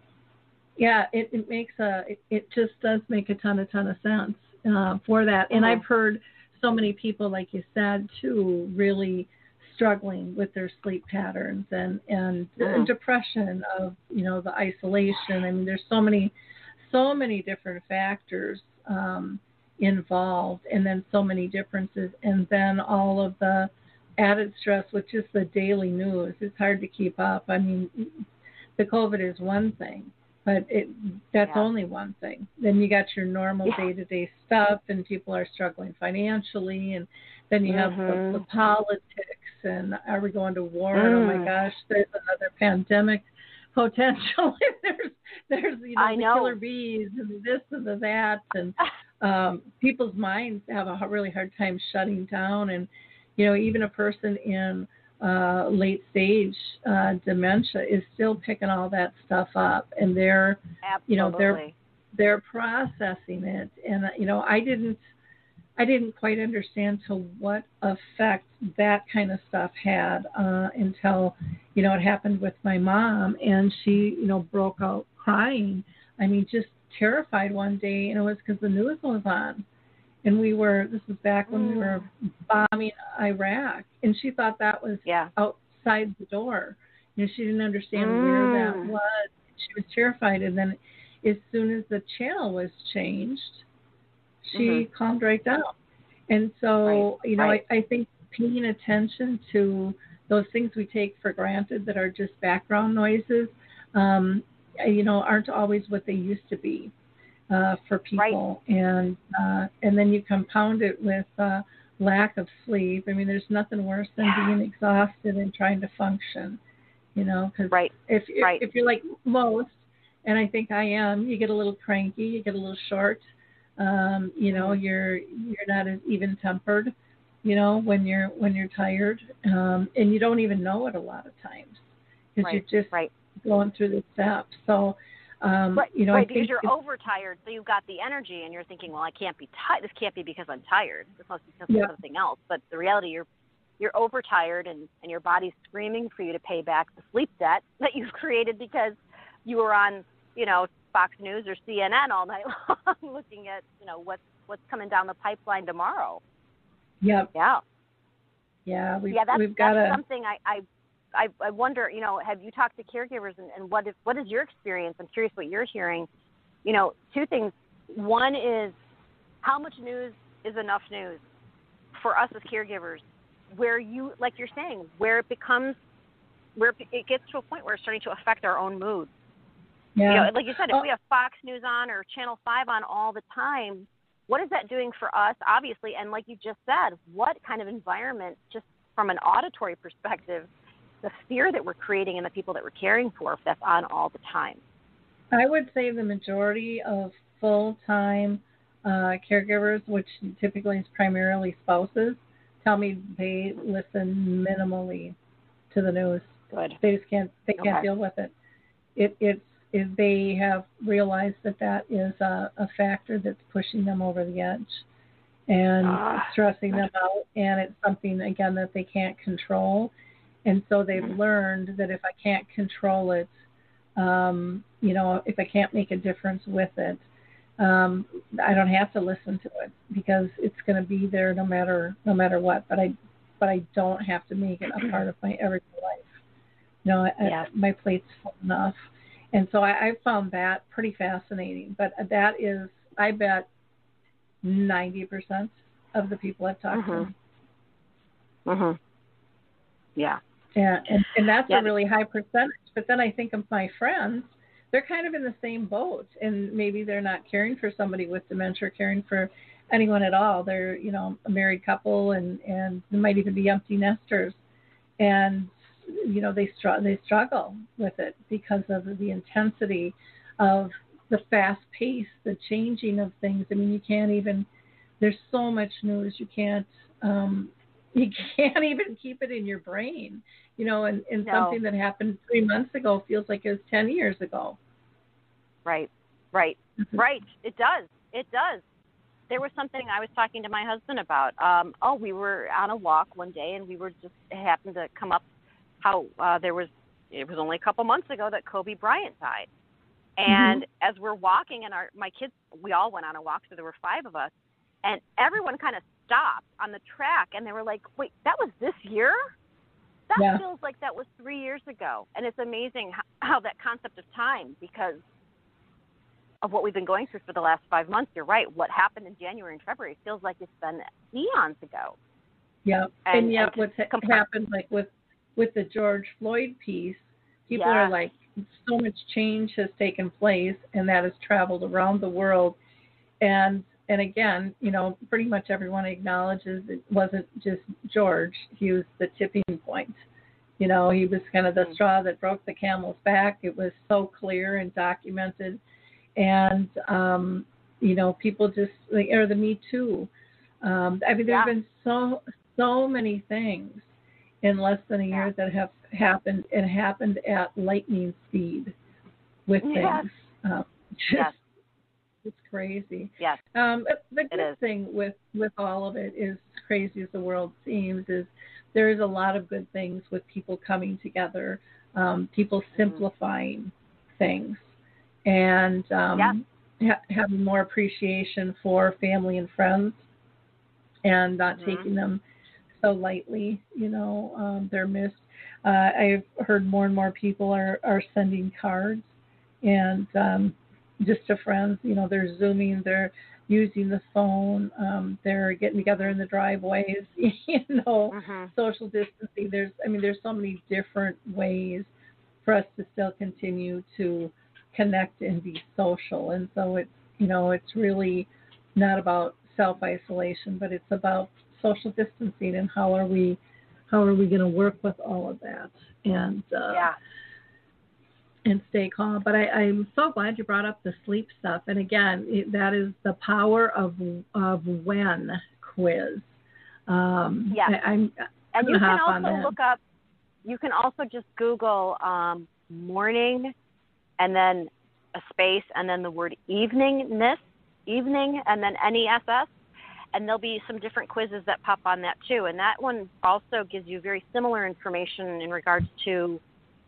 yeah, it, it makes a it, it just does make a ton a ton of sense uh, for that. And Mhm. I've heard so many people, like you said, too, really struggling with their sleep patterns and and Mhm. depression of you know the isolation. I mean, there's so many so many different factors um, involved, and then so many differences, and then all of the added stress with just the daily news. It's hard to keep up. I mean, the COVID is one thing, but it that's Yeah. only one thing. Then you got your normal day to day stuff, and people are struggling financially, and then you have Mhm. the, the politics, and are we going to war? And oh my Mm. gosh, there's another pandemic potential. there's there's you know know. killer bees and this and the that, and um, people's minds have a really hard time shutting down, and you know even a person in uh, late stage uh, dementia is still picking all that stuff up, and they're Absolutely. you know, they're- they're processing it. And uh, you know, I didn't I didn't quite understand to what effect that kind of stuff had uh, until you know it happened with my mom, and she you know broke out crying. I mean, just terrified one day, and it was because the news was on and we were this was back when we were bombing Iraq and she thought that was yeah. outside the door. You know, she didn't understand where that Mm. was. She was terrified and then as soon as the channel was changed, she Mhm. calmed right down. And so, Right, you know, right. I, I think paying attention to those things we take for granted that are just background noises, um, you know, aren't always what they used to be uh, for people. And uh, and then you compound it with uh, lack of sleep. I mean, there's nothing worse than Yeah. being exhausted and trying to function. You know, because Right. if if, Right. if you're like most, and I think I am, you get a little cranky, you get a little short. Um, you know, you're you're not as even tempered. You know, when you're when you're tired, um, and you don't even know it a lot of times because Right. you're just Right. going through the steps. So, um, Right, you know, right, I because you're overtired, so you've got the energy, and you're thinking, well, I can't be tired. This can't be because I'm tired. This must be because Yeah. of something else. But the reality, you're you're overtired, and and your body's screaming for you to pay back the sleep debt that you've created because you were on, you know, Fox News or CNN all night long, looking at, you know, what's what's coming down the pipeline tomorrow. Yep. Yeah. Yeah, we've, yeah, that's, we've got that's something I, I I I wonder, you know, have you talked to caregivers and, and what is what is your experience? I'm curious what you're hearing. You know, two things. One is how much news is enough news for us as caregivers, where you like you're saying, where it becomes where it gets to a point where it's starting to affect our own mood. Yeah. You know, like you said, if we have Fox News on or Channel Five on all the time, what is that doing for us? Obviously, and like you just said, what kind of environment, just from an auditory perspective, the fear that we're creating and the people that we're caring for, if that's on all the time. I would say the majority of full time uh, caregivers, which typically is primarily spouses, tell me they listen minimally to the news. Good. They just can't they can't Okay. deal with it. It it's it, they have realized that that is a, a factor that's pushing them over the edge and Ah. stressing them out, and it's something again that they can't control. And so they've Mhm. learned that if I can't control it, um, you know, if I can't make a difference with it, um, I don't have to listen to it because it's going to be there no matter no matter what. But I but I don't have to make it a part of my everyday life. You know, I, Yeah. my plate's full enough, and so I, I found that pretty fascinating. But that is, I bet, ninety percent of the people I've talked to. Mhm. Mhm. Yeah. to, and and, and that's Yeah. a really high percentage. But then I think of my friends. They're kind of in the same boat, and maybe they're not caring for somebody with dementia, or caring for anyone at all. They're, you know, a married couple, and and they might even be empty nesters, and you know they str- they struggle with it because of the intensity of the fast pace, the changing of things. I mean, you can't even. There's so much news you can't. Um, you can't even keep it in your brain, you know. And, and No. something that happened three months ago feels like it was ten years ago. Right. Right. Right. It does. It does. There was something I was talking to my husband about. Um, oh, we were on a walk one day, and we were just happened to come up how uh, there was. It was only a couple months ago that Kobe Bryant died, and as we're walking, and our my kids, we all went on a walk, so there were five of us, and everyone kind of stopped on the track, and they were like, "Wait, that was this year." That Yeah. feels like that was three years ago, and it's amazing how, how that concept of time, because of what we've been going through for the last five months. You're right. What happened in January and February feels like it's been eons ago. Yeah, And- and, yet and what's ha- compl- happened, like with with the George Floyd piece, people Yeah. are like, so much change has taken place, and that has traveled around the world, and and again, you know, pretty much everyone acknowledges it wasn't just George; he was the tipping point. You know, he was kind of the Mhm. straw that broke the camel's back. It was so clear and documented, and um, you know, people just or the Me Too. Um, I mean, there's Yeah. been so so many things in less than a year Yeah. that have happened and happened at lightning speed with things. Yes. Um, just, Yes. It's crazy. Yes. Um, but the good thing with with all of it is crazy as the world seems is there is a lot of good things with people coming together, um, people Mm-hmm. simplifying things, and um, ha- having more appreciation for family and friends, and not Mhm. taking them so lightly. You know, um, they're missed. Uh, I've heard more and more people are are sending cards, and um, just to friends. You know, they're zooming, they're using the phone, um, they're getting together in the driveways. You know, hmm social distancing. There's, I mean, there's so many different ways for us to still continue to connect and be social. And so it's, you know, it's really not about self isolation, but it's about social distancing and how are we, how are we going to work with all of that and uh, Yeah. and stay calm. But I, I'm so glad you brought up the sleep stuff. And again, it, that is the power of of when quiz. Um, Yeah. I, I'm And you can also look up. You can also just Google um, morning, and then a space, and then the word eveningness, evening, and then NESS, and there'll be some different quizzes that pop on that too. And that one also gives you very similar information in regards to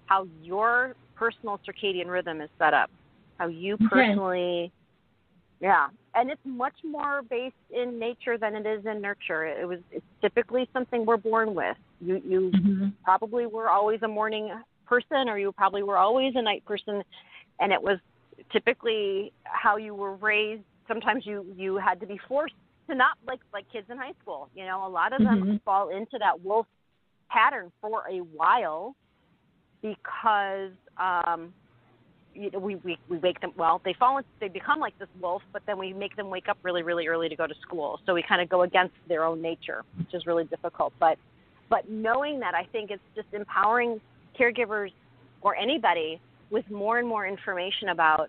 how your personal circadian rhythm is set up, how you Okay. personally. Yeah, and it's much more based in nature than it is in nurture. It was it's typically something we're born with. You you Mhm. probably were always a morning person or you probably were always a night person and it was typically how you were raised sometimes you you had to be forced to not like like kids in high school you know a lot of them Mhm. fall into that wolf pattern for a while because um you know, we, we we wake them well they fall in, they become like this wolf but then we make them wake up really really early to go to school so we kind of go against their own nature which is really difficult but but knowing that i think it's just empowering caregivers or anybody with more and more information about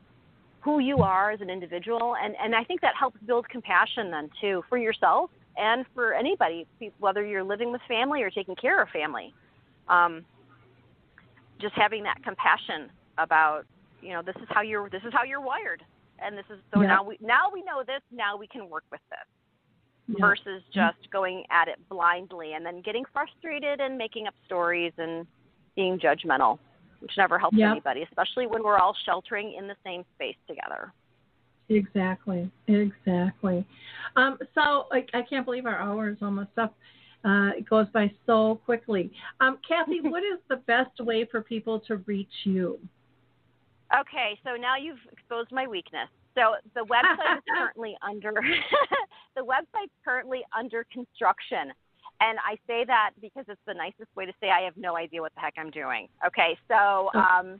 who you are as an individual and and i think that helps build compassion then too for yourself and for anybody, whether you're living with family or taking care of family. Um, just having that compassion about, you know, this is how you're this is how you're wired, and this is so Yeah. now we now we know this. Now we can work with this Yeah. versus just going at it blindly and then getting frustrated and making up stories and being judgmental, which never helps Yep. anybody, especially when we're all sheltering in the same space together. Exactly, exactly. Um, so I, I can't believe our hour is almost up. Uh, it goes by so quickly. Um, Kathy, what is the best way for people to reach you? Okay, so now you've exposed my weakness. So the website is currently under the website's currently under construction. And I say that because it's the nicest way to say I have no idea what the heck I'm doing. Okay, so um,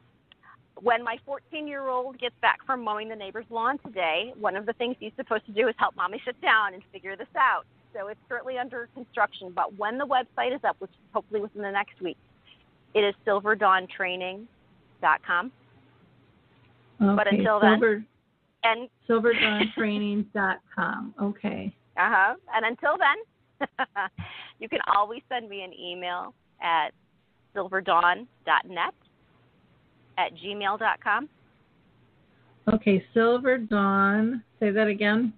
when my 14 year old gets back from mowing the neighbor's lawn today, one of the things he's supposed to do is help mommy sit down and figure this out. So it's currently under construction. But when the website is up, which is hopefully within the next week, it is silverdawntraining.com. But Okay, until then- silver, And silverdawntraining.com. Okay. Uh huh. And until then, you can always send me an email at silverdawn.net at gmail.com. Okay, silverdawn. Say that again.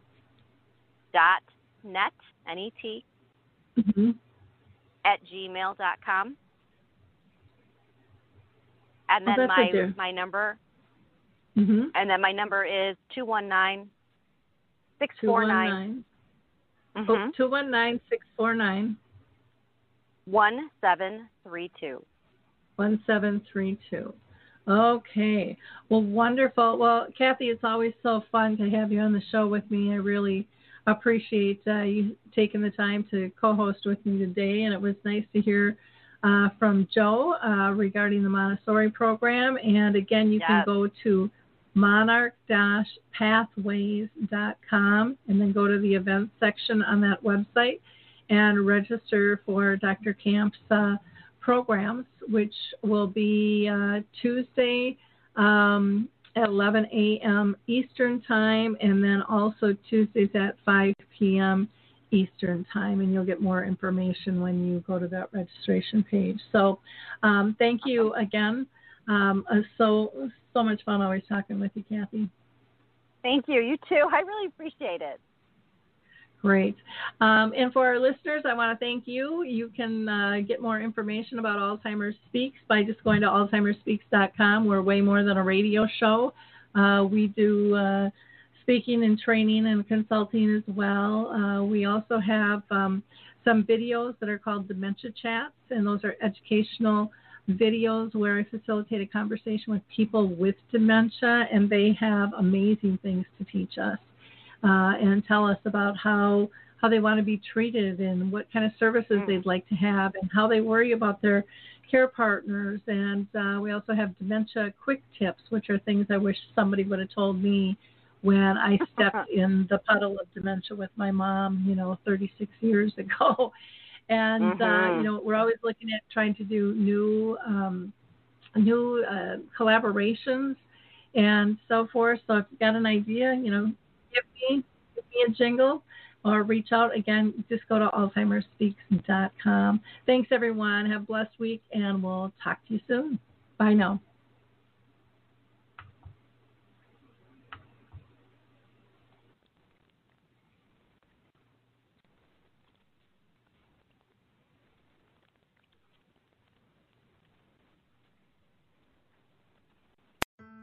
Dot net, N E T, mm-hmm. at gmail at gmail.com. And oh, then oh, my, my number. Mm-hmm. And then my number is 219 649 Mm-hmm. oh, 219 649 one seven three two. 1732. Okay. Well, wonderful. Well, Kathy, it's always so fun to have you on the show with me. I really appreciate uh, you taking the time to co host with me today. And it was nice to hear uh, from Joe uh, regarding the Montessori program. And again, you can go to monarch-pathways.com and then go to the events section on that website and register for Dr. Camp's uh, programs, which will be uh, Tuesday um, at 11 a.m. Eastern Time, and then also Tuesdays at 5 p.m. Eastern Time. And you'll get more information when you go to that registration page. So, um, thank you again. Um, uh, so so much fun always talking with you, Kathy. Thank you. You too. I really appreciate it. Great. Um, and for our listeners, I want to thank you. You can uh, get more information about Alzheimer's Speaks by just going to alzheimersspeaks.com. We're way more than a radio show. Uh, we do uh, speaking and training and consulting as well. Uh, we also have um, some videos that are called Dementia Chats, and those are educational videos where I facilitate a conversation with people with dementia, and they have amazing things to teach us uh, and tell us about how how they want to be treated and what kind of services Mm. they'd like to have and how they worry about their care partners. And uh, we also have dementia quick tips, which are things I wish somebody would have told me when I stepped in the puddle of dementia with my mom, you know, 36 years ago. And uh, Mhm. you know, we're always looking at trying to do new um, new uh, collaborations and so forth. So if you've got an idea, you know, give me give me a jingle or reach out again. Just go to alzheimersspeaks.com. Thanks everyone. Have a blessed week, and we'll talk to you soon. Bye now.